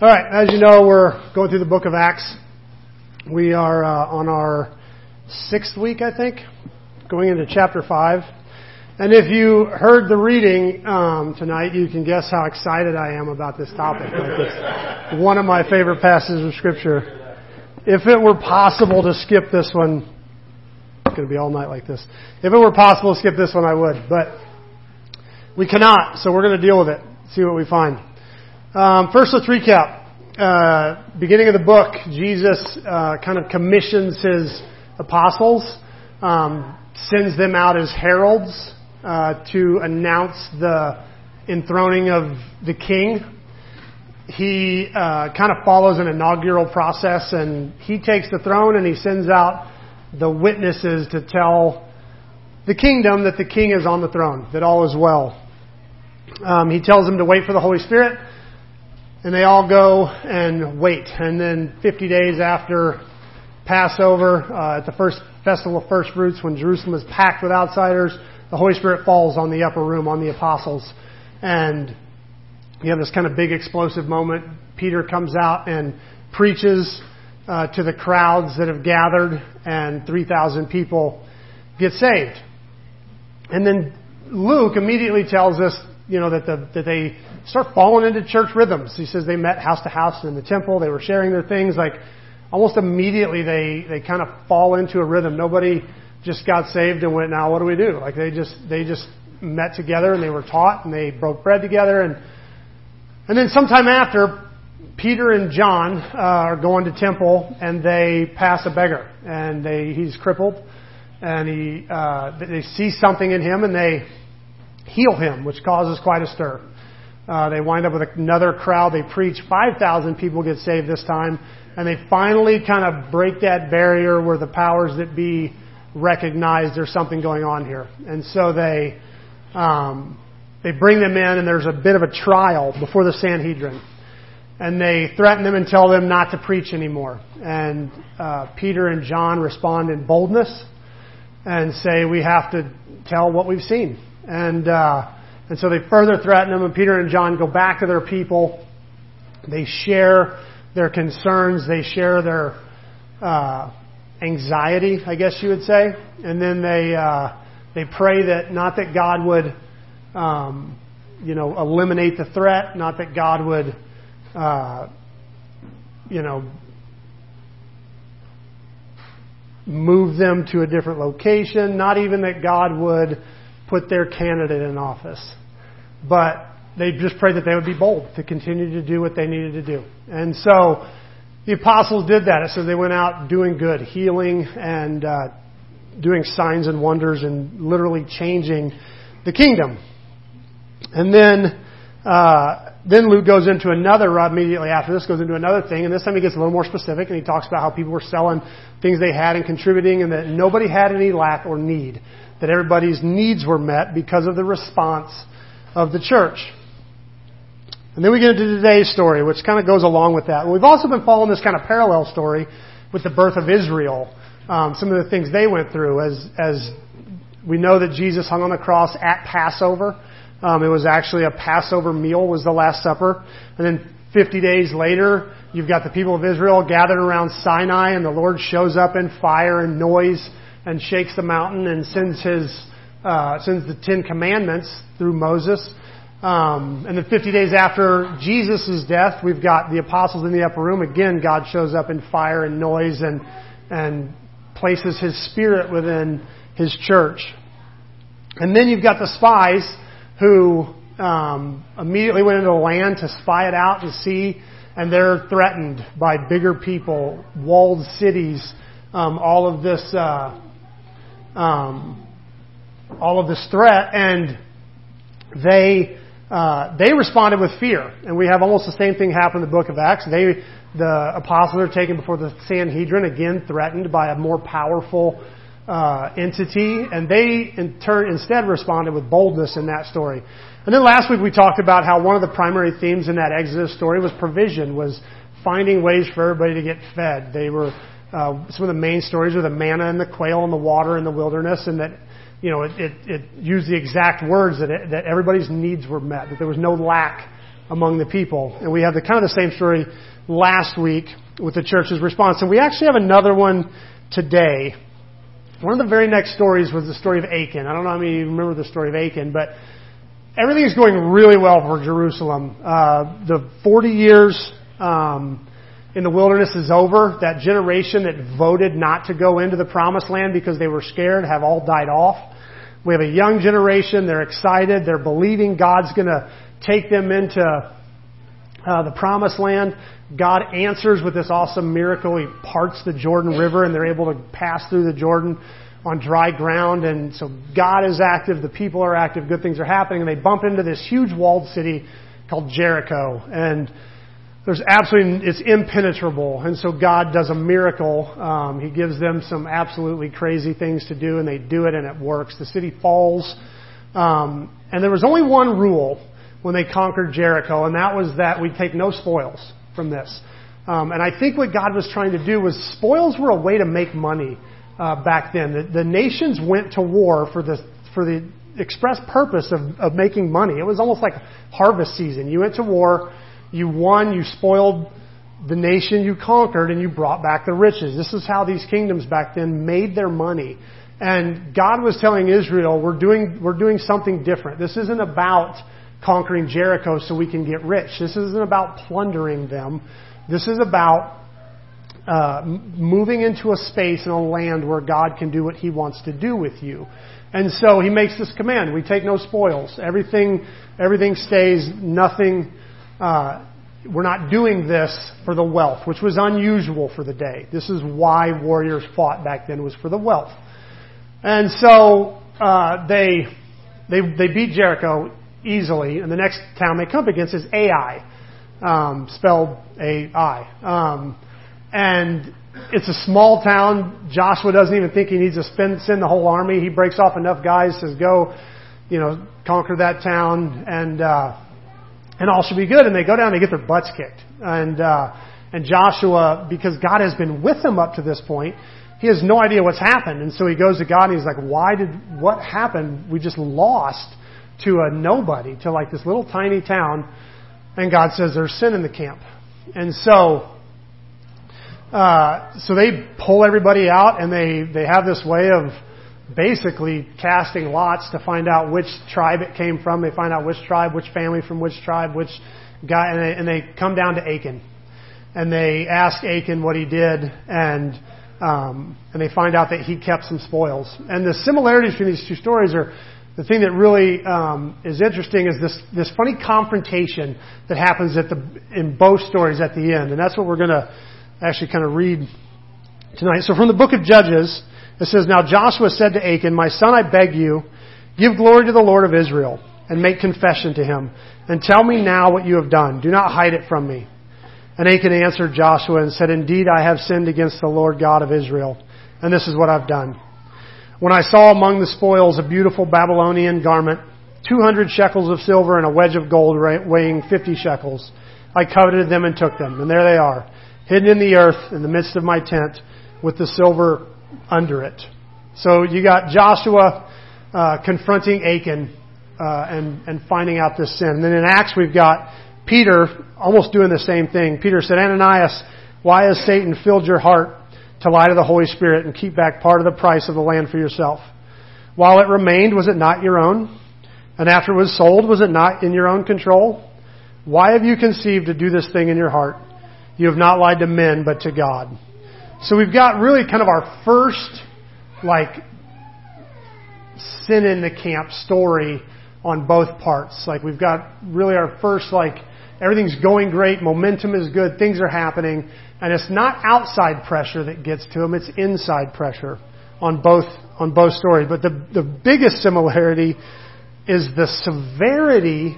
All right, as you know, we're going through the book of Acts. We are uh, on our sixth week, I think, going into chapter five. And if you heard the reading um, tonight, you can guess how excited I am about this topic. Like one of my favorite passages of scripture. If it were possible to skip this one, it's going to be all night like this. If it were possible to skip this one, I would, but we cannot. So we're going to deal with it. See what we find. Um, first, let's recap. Uh, beginning of the book, Jesus uh, kind of commissions his apostles, um, sends them out as heralds uh, to announce the enthroning of the king. He uh, kind of follows an inaugural process, and he takes the throne and he sends out the witnesses to tell the kingdom that the king is on the throne, that all is well. Um, he tells them to wait for the Holy Spirit and they all go and wait. And then 50 days after Passover, uh, at the first festival of first fruits, when Jerusalem is packed with outsiders, the Holy Spirit falls on the upper room, on the apostles. And you have this kind of big explosive moment. Peter comes out and preaches uh, to the crowds that have gathered, and 3,000 people get saved. And then Luke immediately tells us, you know, that, the, that they start falling into church rhythms. He says they met house to house in the temple. They were sharing their things. Like almost immediately they, they kind of fall into a rhythm. Nobody just got saved and went, now what do we do? Like they just, they just met together and they were taught and they broke bread together and, and then sometime after, Peter and John uh, are going to temple and they pass a beggar and they, he's crippled and he, uh, they see something in him and they heal him, which causes quite a stir. Uh, they wind up with another crowd. They preach. 5,000 people get saved this time. And they finally kind of break that barrier where the powers that be recognize there's something going on here. And so they, um, they bring them in and there's a bit of a trial before the Sanhedrin. And they threaten them and tell them not to preach anymore. And uh, Peter and John respond in boldness and say, we have to tell what we've seen. And, uh, and so they further threaten them, and Peter and John go back to their people. They share their concerns, they share their uh, anxiety, I guess you would say, and then they uh, they pray that not that God would, um, you know, eliminate the threat, not that God would, uh, you know, move them to a different location, not even that God would put their candidate in office. But they just prayed that they would be bold to continue to do what they needed to do. And so the apostles did that. It says they went out doing good, healing and uh, doing signs and wonders and literally changing the kingdom. And then uh, then Luke goes into another uh, immediately after this goes into another thing, and this time he gets a little more specific, and he talks about how people were selling things they had and contributing, and that nobody had any lack or need that everybody's needs were met because of the response of the church. And then we get into today's story, which kind of goes along with that. We've also been following this kind of parallel story with the birth of Israel. Um, some of the things they went through as, as we know that Jesus hung on the cross at Passover. Um, it was actually a Passover meal was the Last Supper. And then 50 days later, you've got the people of Israel gathered around Sinai and the Lord shows up in fire and noise and shakes the mountain and sends his uh, sends the Ten Commandments through Moses. Um, and then 50 days after Jesus' death, we've got the apostles in the upper room. Again, God shows up in fire and noise and and places His Spirit within His church. And then you've got the spies who um, immediately went into the land to spy it out and see, and they're threatened by bigger people, walled cities, um, all of this. Uh, um, all of this threat, and they uh, they responded with fear. And we have almost the same thing happen in the book of Acts. They the apostles are taken before the Sanhedrin again, threatened by a more powerful uh, entity, and they in turn instead responded with boldness in that story. And then last week we talked about how one of the primary themes in that Exodus story was provision, was finding ways for everybody to get fed. They were uh, some of the main stories were the manna and the quail and the water in the wilderness, and that you know it, it, it used the exact words that it, that everybody's needs were met, that there was no lack among the people. And we have the kind of the same story last week with the church's response. And we actually have another one today. One of the very next stories was the story of Achan. I don't know how many of you remember the story of Achan, but everything is going really well for Jerusalem. Uh, the 40 years um, in the wilderness is over. That generation that voted not to go into the promised land because they were scared have all died off. We have a young generation. They're excited. They're believing God's going to take them into uh, the promised land. God answers with this awesome miracle. He parts the Jordan River and they're able to pass through the Jordan on dry ground. And so God is active. The people are active. Good things are happening. And they bump into this huge walled city called Jericho. And there's absolutely, it's impenetrable. And so God does a miracle. Um, he gives them some absolutely crazy things to do, and they do it, and it works. The city falls. Um, and there was only one rule when they conquered Jericho, and that was that we'd take no spoils from this. Um, and I think what God was trying to do was spoils were a way to make money uh, back then. The, the nations went to war for the for the express purpose of, of making money. It was almost like harvest season. You went to war you won, you spoiled the nation you conquered, and you brought back the riches. This is how these kingdoms back then made their money. And God was telling Israel, we're doing, we're doing something different. This isn't about conquering Jericho so we can get rich. This isn't about plundering them. This is about uh, moving into a space and a land where God can do what He wants to do with you. And so He makes this command: we take no spoils. Everything, everything stays. Nothing uh, we're not doing this for the wealth, which was unusual for the day. This is why warriors fought back then was for the wealth. And so uh, they they they beat Jericho easily, and the next town they come up against is Ai, um, spelled A I, um, and it's a small town. Joshua doesn't even think he needs to spend, send the whole army. He breaks off enough guys, says go, you know, conquer that town, and uh, and all should be good. And they go down they get their butts kicked. And, uh, and Joshua, because God has been with them up to this point, he has no idea what's happened. And so he goes to God and he's like, why did, what happened? We just lost to a nobody, to like this little tiny town. And God says there's sin in the camp. And so, uh, so they pull everybody out and they, they have this way of, basically casting lots to find out which tribe it came from. They find out which tribe, which family from which tribe, which guy, and they, and they come down to Achan. And they ask Achan what he did, and um, and they find out that he kept some spoils. And the similarities between these two stories are the thing that really um, is interesting is this this funny confrontation that happens at the in both stories at the end, and that's what we're going to actually kind of read tonight. So from the book of Judges. It says, Now Joshua said to Achan, My son, I beg you, give glory to the Lord of Israel, and make confession to him, and tell me now what you have done. Do not hide it from me. And Achan answered Joshua and said, Indeed, I have sinned against the Lord God of Israel, and this is what I've done. When I saw among the spoils a beautiful Babylonian garment, 200 shekels of silver and a wedge of gold weighing 50 shekels, I coveted them and took them, and there they are, hidden in the earth in the midst of my tent, with the silver under it. So you got Joshua uh, confronting Achan uh, and, and finding out this sin. And then in Acts we've got Peter almost doing the same thing. Peter said, Ananias, why has Satan filled your heart to lie to the Holy Spirit and keep back part of the price of the land for yourself? While it remained, was it not your own? And after it was sold, was it not in your own control? Why have you conceived to do this thing in your heart? You have not lied to men, but to God. So we've got really kind of our first, like, sin in the camp story on both parts. Like, we've got really our first, like, everything's going great, momentum is good, things are happening, and it's not outside pressure that gets to them, it's inside pressure on both, on both stories. But the, the biggest similarity is the severity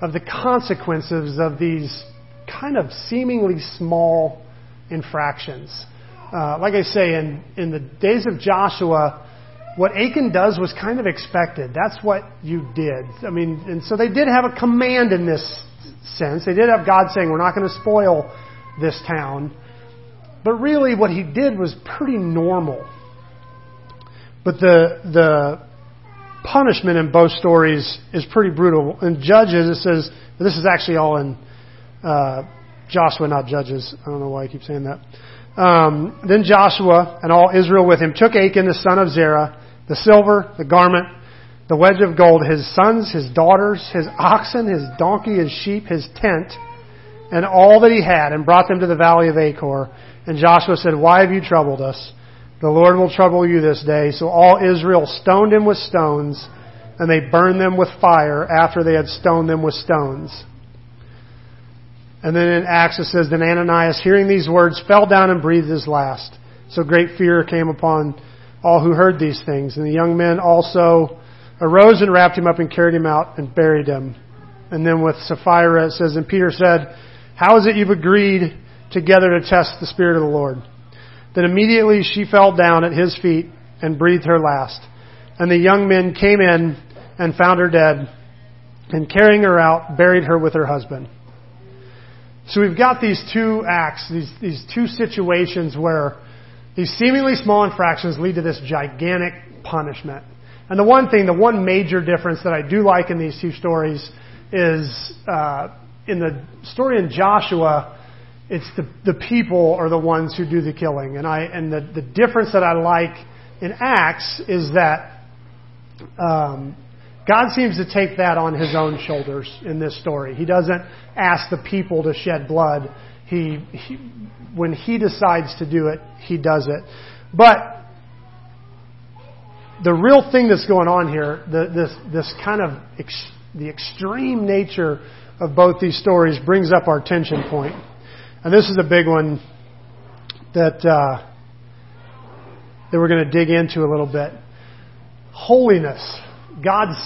of the consequences of these kind of seemingly small infractions. Uh, like I say, in, in the days of Joshua, what Achan does was kind of expected. That's what you did. I mean, and so they did have a command in this sense. They did have God saying, we're not going to spoil this town. But really, what he did was pretty normal. But the, the punishment in both stories is pretty brutal. In Judges, it says, this is actually all in uh, Joshua, not Judges. I don't know why I keep saying that. Um, then Joshua and all Israel with him took Achan the son of Zerah, the silver, the garment, the wedge of gold, his sons, his daughters, his oxen, his donkey, his sheep, his tent, and all that he had, and brought them to the valley of Achor. And Joshua said, Why have you troubled us? The Lord will trouble you this day. So all Israel stoned him with stones, and they burned them with fire after they had stoned them with stones. And then in Acts it says, Then Ananias, hearing these words, fell down and breathed his last. So great fear came upon all who heard these things. And the young men also arose and wrapped him up and carried him out and buried him. And then with Sapphira it says, And Peter said, How is it you've agreed together to test the Spirit of the Lord? Then immediately she fell down at his feet and breathed her last. And the young men came in and found her dead, and carrying her out, buried her with her husband. So we've got these two acts, these, these two situations where these seemingly small infractions lead to this gigantic punishment. And the one thing, the one major difference that I do like in these two stories is uh, in the story in Joshua, it's the, the people are the ones who do the killing. And I and the, the difference that I like in Acts is that um, God seems to take that on his own shoulders in this story. He doesn't ask the people to shed blood. He, he when he decides to do it, he does it. But the real thing that's going on here, the, this this kind of ex, the extreme nature of both these stories brings up our tension point. And this is a big one that uh, that we're going to dig into a little bit. Holiness, God's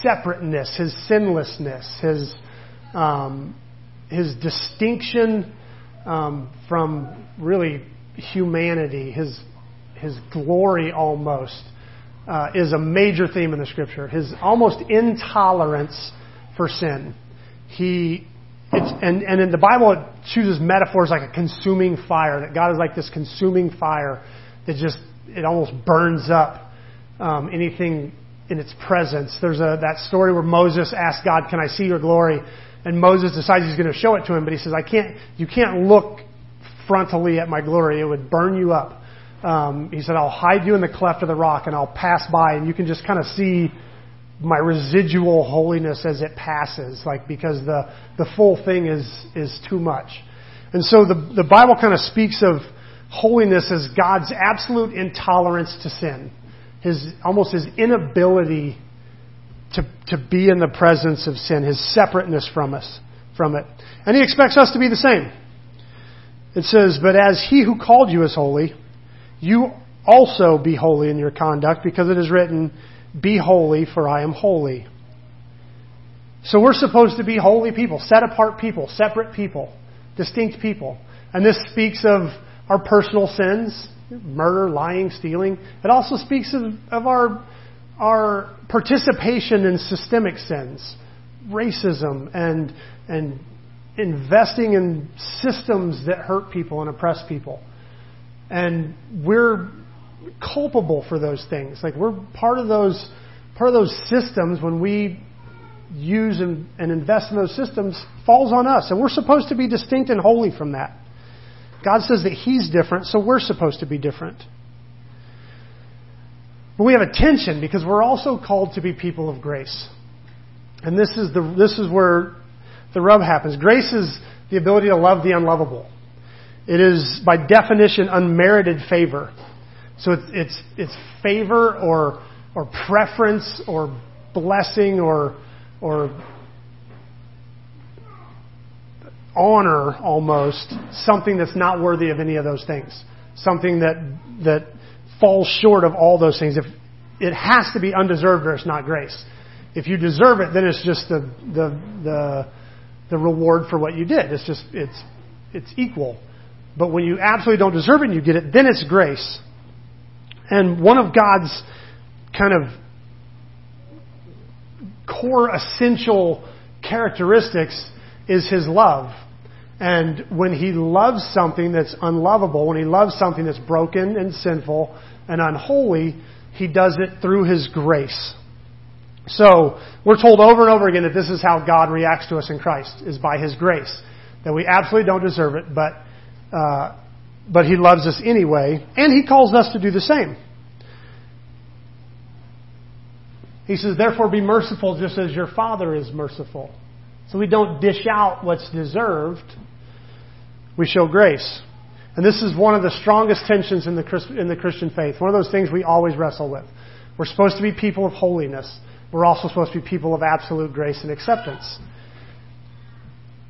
separateness, His sinlessness, His um, His distinction um, from really humanity, His His glory almost uh, is a major theme in the Scripture. His almost intolerance for sin. He it's, and, and in the Bible, it chooses metaphors like a consuming fire, that God is like this consuming fire that just, it almost burns up um, anything in its presence. There's a, that story where Moses asked God, can I see your glory? And Moses decides he's going to show it to him, but he says, I can't, you can't look frontally at my glory. It would burn you up. Um, he said, I'll hide you in the cleft of the rock and I'll pass by and you can just kind of see my residual holiness as it passes, like because the, the full thing is, is too much. And so the, the Bible kind of speaks of holiness as God's absolute intolerance to sin. His, almost his inability to, to be in the presence of sin, his separateness from us, from it. And he expects us to be the same. It says, but as he who called you is holy, you also be holy in your conduct, because it is written, be holy, for I am holy. So we're supposed to be holy people, set apart people, separate people, distinct people. And this speaks of our personal sins, murder, lying, stealing. It also speaks of, of our, our participation in systemic sins, racism, and, and investing in systems that hurt people and oppress people. And we're culpable for those things. Like we're part of those part of those systems when we use and, and invest in those systems falls on us, and we're supposed to be distinct and holy from that. God says that He's different, so we're supposed to be different. But we have a tension because we're also called to be people of grace. And this is, the, this is where the rub happens. Grace is the ability to love the unlovable. It is, by definition, unmerited favor. So it's, it's, it's favor or, or preference or blessing or, or honor almost something that's not worthy of any of those things. Something that, that falls short of all those things. If it has to be undeserved or it's not grace. If you deserve it, then it's just the, the, the, the reward for what you did. It's just, it's, it's equal. But when you absolutely don't deserve it and you get it, then it's grace. And one of God's kind of core essential characteristics is his love. And when he loves something that's unlovable, when he loves something that's broken and sinful and unholy, he does it through his grace. So, we're told over and over again that this is how God reacts to us in Christ, is by His grace. That we absolutely don't deserve it, but, uh, but He loves us anyway, and He calls us to do the same. He says, therefore be merciful just as your Father is merciful. So we don't dish out what's deserved. We show grace. And this is one of the strongest tensions in the, in the Christian faith. One of those things we always wrestle with. We're supposed to be people of holiness. We're also supposed to be people of absolute grace and acceptance.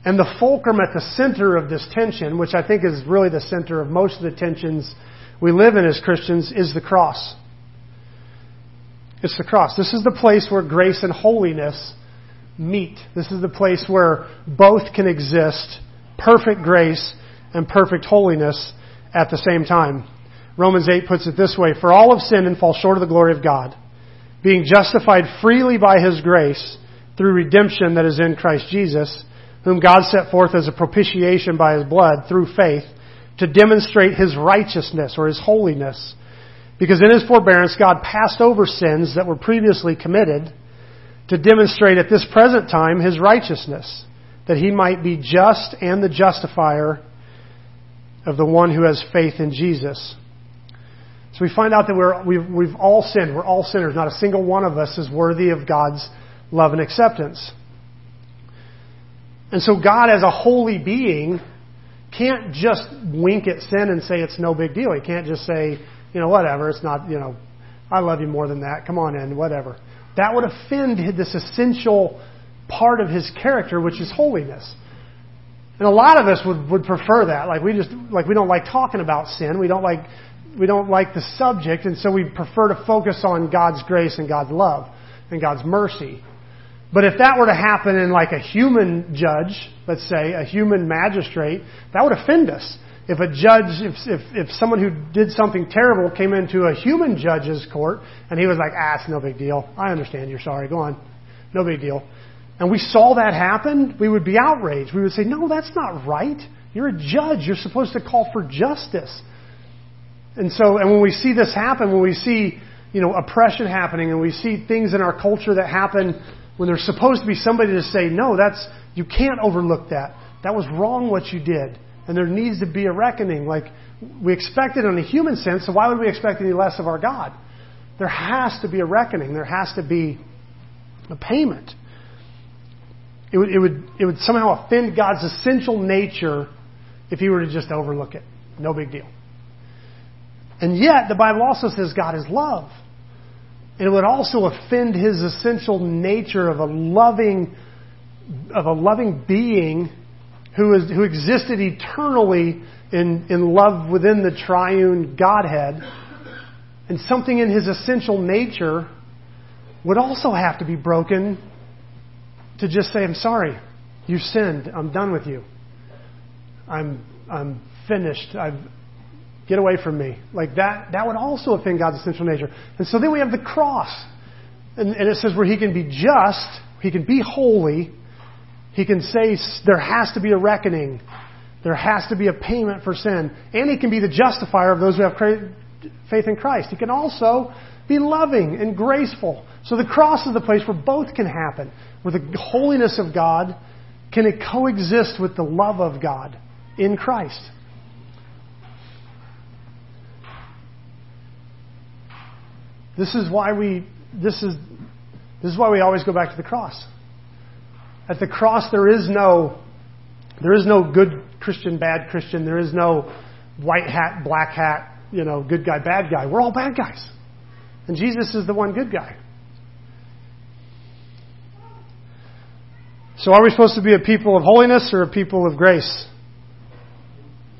And the fulcrum at the center of this tension, which I think is really the center of most of the tensions we live in as Christians, is the cross. It's the cross. This is the place where grace and holiness meet. This is the place where both can exist perfect grace and perfect holiness at the same time. Romans 8 puts it this way For all have sinned and fall short of the glory of God, being justified freely by His grace through redemption that is in Christ Jesus, whom God set forth as a propitiation by His blood through faith to demonstrate His righteousness or His holiness because in his forbearance, God passed over sins that were previously committed to demonstrate at this present time his righteousness, that he might be just and the justifier of the one who has faith in Jesus. So we find out that we're, we've, we've all sinned. We're all sinners. Not a single one of us is worthy of God's love and acceptance. And so God, as a holy being, can't just wink at sin and say it's no big deal. He can't just say, you know, whatever. It's not, you know, I love you more than that. Come on in, whatever. That would offend this essential part of his character, which is holiness. And a lot of us would, would prefer that. Like we just, like we don't like talking about sin. We don't like, we don't like the subject, and so we prefer to focus on God's grace and God's love and God's mercy. But if that were to happen in like a human judge, let's say, a human magistrate, that would offend us if a judge, if, if, if someone who did something terrible came into a human judge's court and he was like, ah, it's no big deal. I understand you're sorry. Go on. No big deal. And we saw that happen, we would be outraged. We would say, no, that's not right. You're a judge. You're supposed to call for justice. And so, and when we see this happen, when we see, you know, oppression happening and we see things in our culture that happen when there's supposed to be somebody to say, no, that's, you can't overlook that. That was wrong what you did. And there needs to be a reckoning. Like, we expect it in a human sense, so why would we expect any less of our God? There has to be a reckoning. There has to be a payment. It would, it would, it would somehow offend God's essential nature if he were to just overlook it. No big deal. And yet, the Bible also says God is love. And it would also offend his essential nature of a loving, of a loving being who, is, who existed eternally in, in love within the triune Godhead, and something in his essential nature would also have to be broken to just say, I'm sorry, you sinned, I'm done with you. I'm, I'm finished. I've, get away from me. Like that, that would also offend God's essential nature. And so then we have the cross. And, and it says where he can be just, he can be holy, he can say there has to be a reckoning. There has to be a payment for sin. And he can be the justifier of those who have faith in Christ. He can also be loving and graceful. So the cross is the place where both can happen. Where the holiness of God can coexist with the love of God in Christ. This is why we this is this is why we always go back to the cross. At the cross, there is no, there is no good Christian, bad Christian. There is no white hat, black hat, you know, good guy, bad guy. We're all bad guys. And Jesus is the one good guy. So are we supposed to be a people of holiness or a people of grace?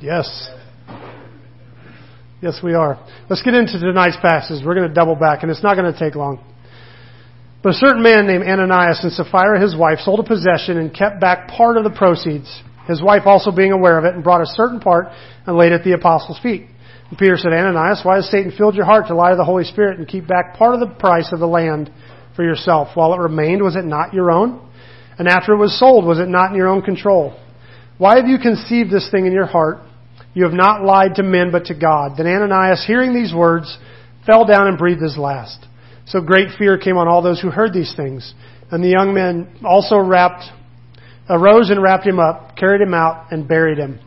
Yes. Yes, we are. Let's get into tonight's passage. We're going to double back, and it's not going to take long. But a certain man named Ananias and Sapphira, his wife, sold a possession and kept back part of the proceeds. His wife also being aware of it and brought a certain part and laid it at the apostles' feet. And Peter said, Ananias, why has Satan filled your heart to lie to the Holy Spirit and keep back part of the price of the land for yourself? While it remained, was it not your own? And after it was sold, was it not in your own control? Why have you conceived this thing in your heart? You have not lied to men but to God. Then Ananias, hearing these words, fell down and breathed his last. So great fear came on all those who heard these things. And the young men also wrapped, arose and wrapped him up, carried him out, and buried him.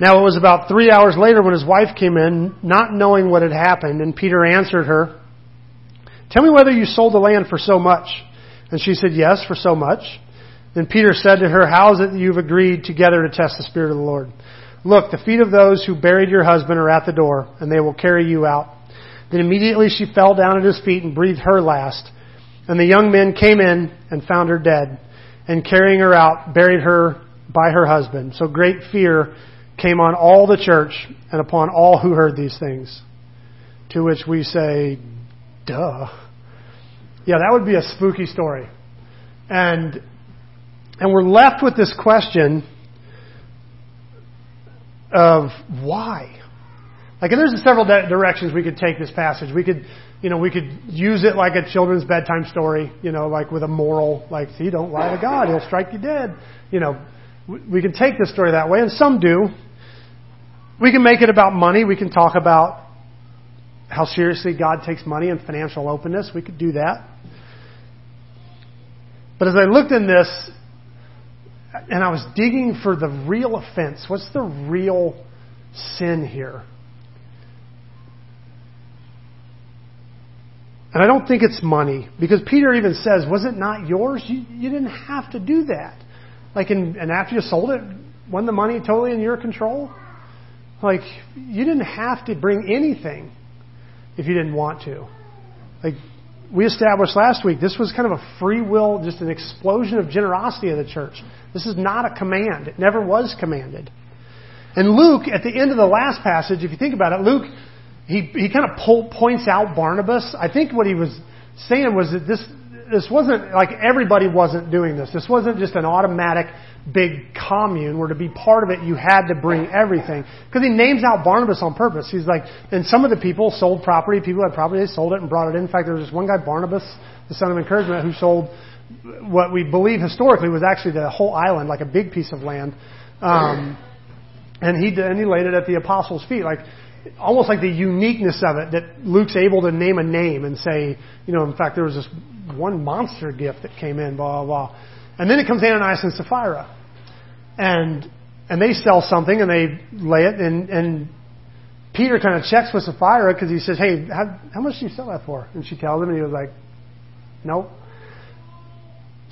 Now it was about three hours later when his wife came in, not knowing what had happened, and Peter answered her, Tell me whether you sold the land for so much. And she said, Yes, for so much. Then Peter said to her, How is it that you've agreed together to test the Spirit of the Lord? Look, the feet of those who buried your husband are at the door, and they will carry you out. Then immediately she fell down at his feet and breathed her last. And the young men came in and found her dead, and carrying her out, buried her by her husband. So great fear came on all the church and upon all who heard these things. To which we say, duh. Yeah, that would be a spooky story. And, and we're left with this question of why. Like, and there's several directions we could take this passage. We could, you know, we could use it like a children's bedtime story, you know, like with a moral, like, see, don't lie to God, he'll strike you dead. You know, we can take this story that way, and some do. We can make it about money. We can talk about how seriously God takes money and financial openness. We could do that. But as I looked in this, and I was digging for the real offense, what's the real sin here? And I don't think it's money, because Peter even says, Was it not yours? You, you didn't have to do that. Like, in, and after you sold it, wasn't the money totally in your control? Like, you didn't have to bring anything if you didn't want to. Like, we established last week, this was kind of a free will, just an explosion of generosity of the church. This is not a command. It never was commanded. And Luke, at the end of the last passage, if you think about it, Luke, he, he kind of points out Barnabas. I think what he was saying was that this, this wasn't like everybody wasn't doing this. This wasn't just an automatic big commune where to be part of it you had to bring everything. Because he names out Barnabas on purpose. He's like, and some of the people sold property. People had property, they sold it and brought it in. In fact, there was this one guy, Barnabas, the son of encouragement, who sold what we believe historically was actually the whole island, like a big piece of land. Um, and he and he laid it at the apostles' feet, like almost like the uniqueness of it that Luke's able to name a name and say, you know, in fact, there was this one monster gift that came in, blah blah blah. And then it comes Ananias and Sapphira. And and they sell something and they lay it and and Peter kind of checks with Sapphira because he says, Hey, how, how much do you sell that for? And she tells him and he was like, Nope.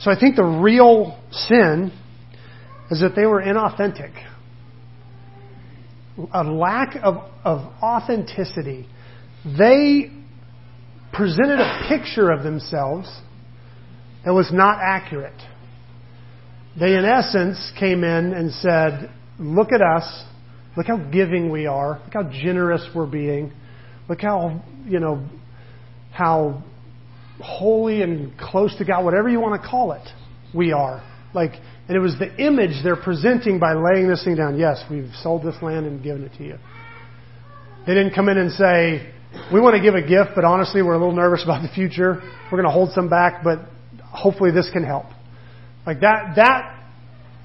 So I think the real sin is that they were inauthentic. A lack of, of authenticity. They presented a picture of themselves that was not accurate. They, in essence, came in and said, Look at us. Look how giving we are. Look how generous we're being. Look how, you know, how holy and close to God, whatever you want to call it, we are. Like, and it was the image they're presenting by laying this thing down. Yes, we've sold this land and given it to you. They didn't come in and say, we want to give a gift, but honestly, we're a little nervous about the future. We're going to hold some back, but hopefully this can help. Like that, that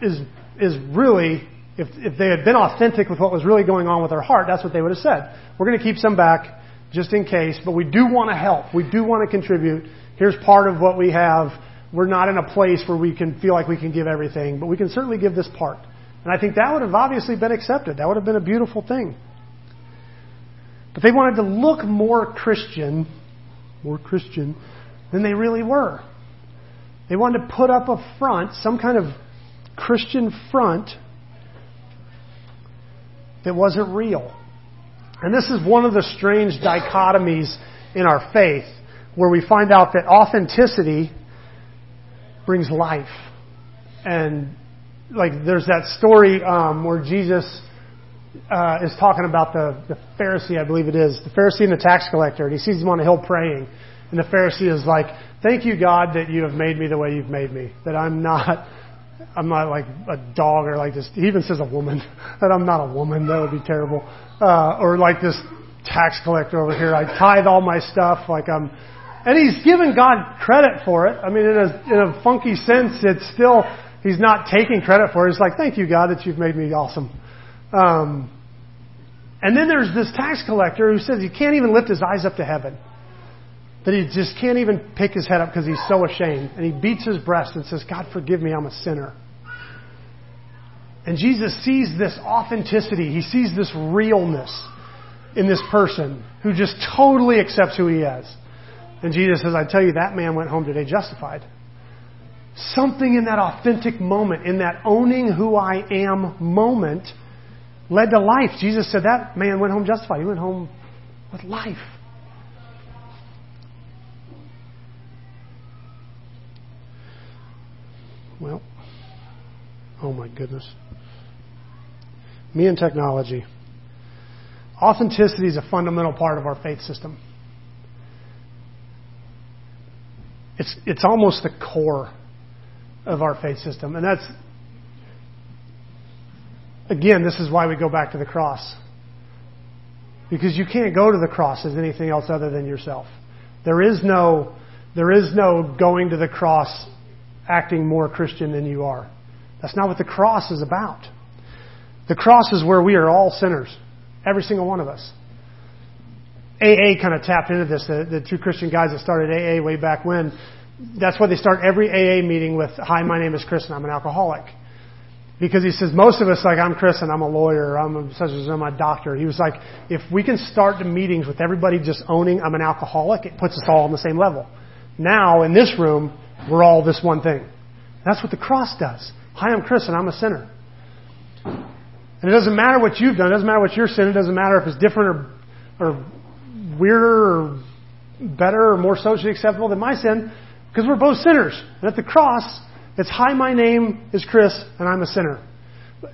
is, is really, if, if they had been authentic with what was really going on with their heart, that's what they would have said. We're going to keep some back just in case, but we do want to help. We do want to contribute. Here's part of what we have. We're not in a place where we can feel like we can give everything, but we can certainly give this part. And I think that would have obviously been accepted. That would have been a beautiful thing. But they wanted to look more Christian, more Christian than they really were. They wanted to put up a front, some kind of Christian front that wasn't real. And this is one of the strange dichotomies in our faith where we find out that authenticity brings life. And like there's that story um, where Jesus uh, is talking about the, the Pharisee, I believe it is, the Pharisee and the tax collector, and he sees him on a hill praying. And the Pharisee is like, Thank you, God, that you have made me the way you've made me. That I'm not, I'm not like a dog or like this. He even says a woman. That I'm not a woman. That would be terrible. Uh, or like this tax collector over here. I tithe all my stuff like I'm, and he's given God credit for it. I mean, in a, in a funky sense, it's still, he's not taking credit for it. He's like, thank you, God, that you've made me awesome. Um, and then there's this tax collector who says he can't even lift his eyes up to heaven. That he just can't even pick his head up because he's so ashamed. And he beats his breast and says, God, forgive me, I'm a sinner. And Jesus sees this authenticity. He sees this realness in this person who just totally accepts who he is. And Jesus says, I tell you, that man went home today justified. Something in that authentic moment, in that owning who I am moment, led to life. Jesus said that man went home justified. He went home with life. Well, oh my goodness. Me and technology. Authenticity is a fundamental part of our faith system. It's, it's almost the core of our faith system. And that's, again, this is why we go back to the cross. Because you can't go to the cross as anything else other than yourself. There is no, there is no going to the cross acting more Christian than you are. That's not what the cross is about. The cross is where we are all sinners. Every single one of us. AA kind of tapped into this. The, the two Christian guys that started AA way back when, that's why they start every AA meeting with, Hi, my name is Chris and I'm an alcoholic. Because he says, most of us, like, I'm Chris and I'm a lawyer, I'm a, such as I'm a doctor. He was like, if we can start the meetings with everybody just owning I'm an alcoholic, it puts us all on the same level. Now, in this room, we're all this one thing. That's what the cross does. Hi, I'm Chris and I'm a sinner. And it doesn't matter what you've done, it doesn't matter what your sin, it doesn't matter if it's different or, or weirder or better or more socially acceptable than my sin, because we're both sinners. And at the cross, it's hi, my name is Chris and I'm a sinner.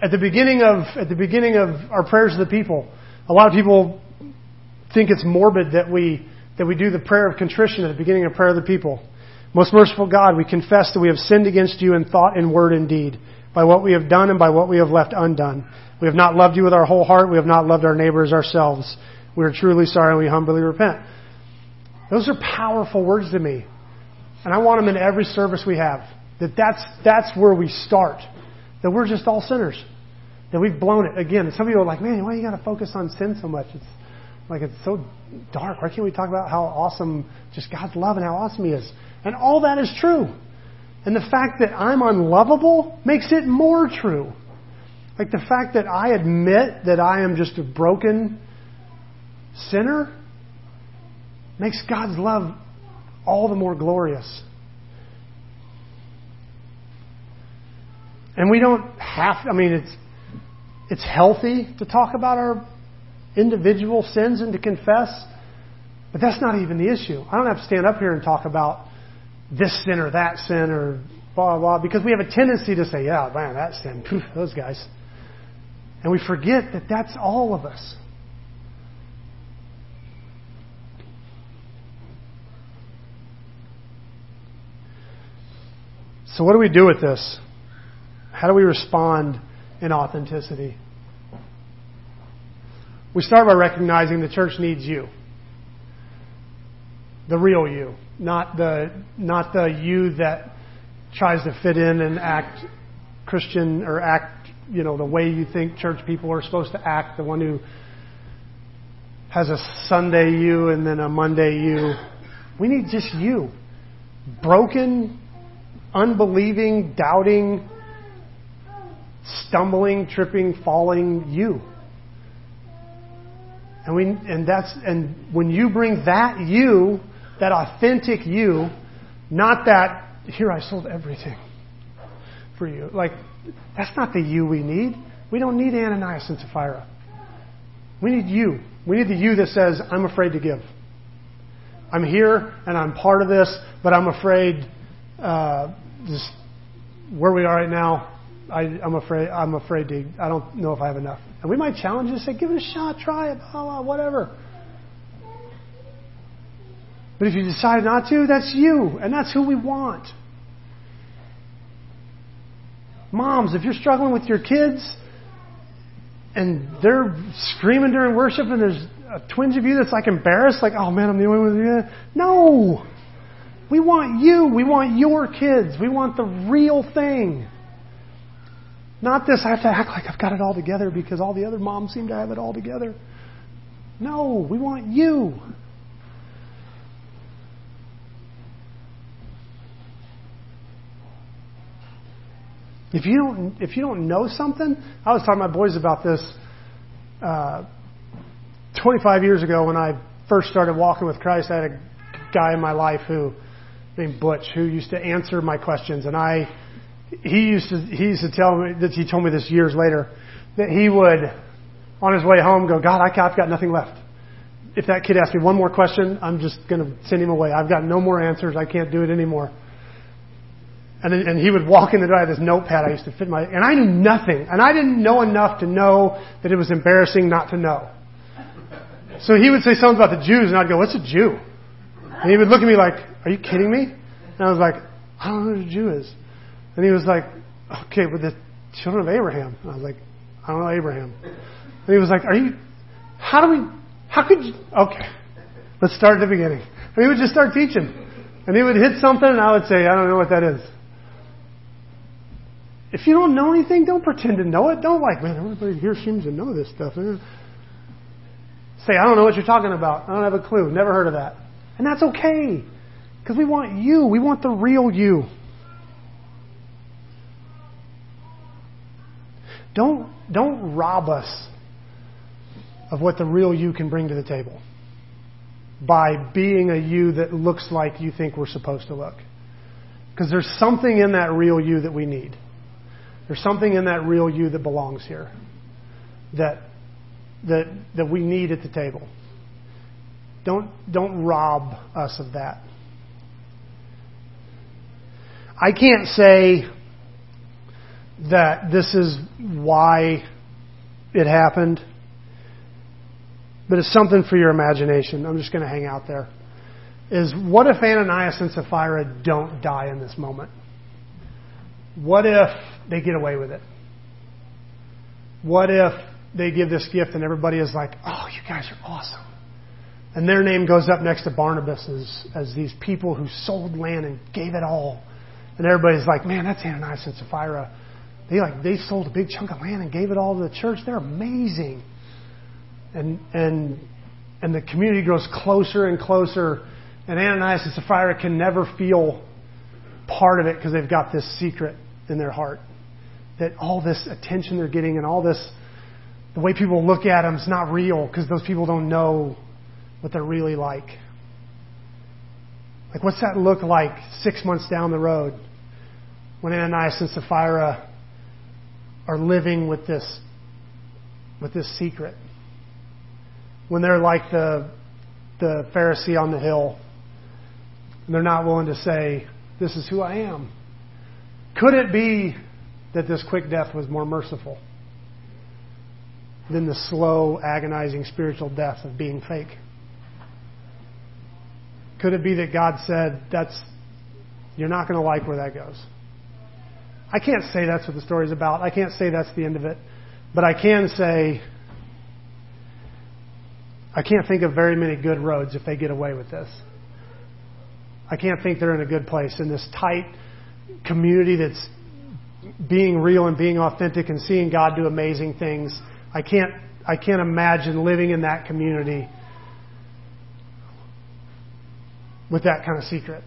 At the beginning of at the beginning of our prayers to the people, a lot of people think it's morbid that we that we do the prayer of contrition at the beginning of prayer of the people. Most merciful God, we confess that we have sinned against you in thought and word and deed, by what we have done and by what we have left undone. We have not loved you with our whole heart. We have not loved our neighbors ourselves. We are truly sorry and we humbly repent. Those are powerful words to me. And I want them in every service we have. That that's, that's where we start. That we're just all sinners. That we've blown it. Again, some people are like, man, why you got to focus on sin so much? It's like it's so dark. Why can't we talk about how awesome just God's love and how awesome He is? And all that is true. And the fact that I'm unlovable makes it more true. Like the fact that I admit that I am just a broken sinner makes God's love all the more glorious. And we don't have, I mean, it's, it's healthy to talk about our individual sins and to confess, but that's not even the issue. I don't have to stand up here and talk about this sin or that sin or blah, blah, because we have a tendency to say, yeah, man, that sin, those guys. And we forget that that's all of us. So, what do we do with this? How do we respond in authenticity? We start by recognizing the church needs you. The real you, not the, not the you that tries to fit in and act Christian or act you know, the way you think church people are supposed to act, the one who has a Sunday you and then a Monday you. We need just you. Broken, unbelieving, doubting, stumbling, tripping, falling you. And we and that's and when you bring that you, that authentic you, not that here I sold everything for you. Like that's not the you we need. We don't need Ananias and Sapphira. We need you. We need the you that says, I'm afraid to give. I'm here and I'm part of this, but I'm afraid uh, just where we are right now. I, am afraid. I'm afraid to. I don't know if I have enough. And we might challenge you and say, "Give it a shot. Try it. Blah, blah, whatever." But if you decide not to, that's you, and that's who we want. Moms, if you're struggling with your kids and they're screaming during worship and there's a twinge of you that's like embarrassed, like, oh man, I'm the only one with you. No! We want you. We want your kids. We want the real thing. Not this, I have to act like I've got it all together because all the other moms seem to have it all together. No, we want you. If you don't, if you don't know something, I was talking to my boys about this uh, 25 years ago when I first started walking with Christ. I had a guy in my life who, named Butch, who used to answer my questions, and I he used to he used to tell me that he told me this years later that he would on his way home go, God, I, I've got nothing left. If that kid asks me one more question, I'm just going to send him away. I've got no more answers. I can't do it anymore. And, and he would walk in the door. I had this notepad I used to fit my, and I knew nothing. And I didn't know enough to know that it was embarrassing not to know. So he would say something about the Jews, and I'd go, what's a Jew? And he would look at me like, are you kidding me? And I was like, I don't know what a Jew is. And he was like, okay, but the children of Abraham. I was like, I don't know Abraham. And he was like, are you, how do we, how could you, okay, let's start at the beginning. And he would just start teaching. And he would hit something, and I would say, I don't know what that is. If you don't know anything, don't pretend to know it. Don't like, man, everybody here seems to know this stuff. Say, I don't know what you're talking about. I don't have a clue. Never heard of that. And that's okay. Because we want you. We want the real you. Don't, don't rob us of what the real you can bring to the table by being a you that looks like you think we're supposed to look. Because there's something in that real you that we need. There's something in that real you that belongs here that, that, that we need at the table. Don't, don't rob us of that. I can't say that this is why it happened, but it's something for your imagination. I'm just going to hang out there. Is what if Ananias and Sapphira don't die in this moment? What if they get away with it? What if they give this gift and everybody is like, oh, you guys are awesome? And their name goes up next to Barnabas as, as these people who sold land and gave it all. And everybody's like, man, that's Ananias and Sapphira. They like they sold a big chunk of land and gave it all to the church. They're amazing. And and and the community grows closer and closer. And Ananias and Sapphira can never feel part of it because they've got this secret in their heart. That all this attention they're getting and all this, the way people look at them is not real because those people don't know what they're really like. Like, what's that look like six months down the road when Ananias and Sapphira are living with this, with this secret? When they're like the, the Pharisee on the hill and they're not willing to say, This is who I am. Could it be that this quick death was more merciful than the slow, agonizing spiritual death of being fake? Could it be that God said, that's, you're not going to like where that goes? I can't say that's what the story's about. I can't say that's the end of it. But I can say, I can't think of very many good roads if they get away with this. I can't think they're in a good place in this tight community that's being real and being authentic and seeing God do amazing things. I can't, I can't imagine living in that community with that kind of secret.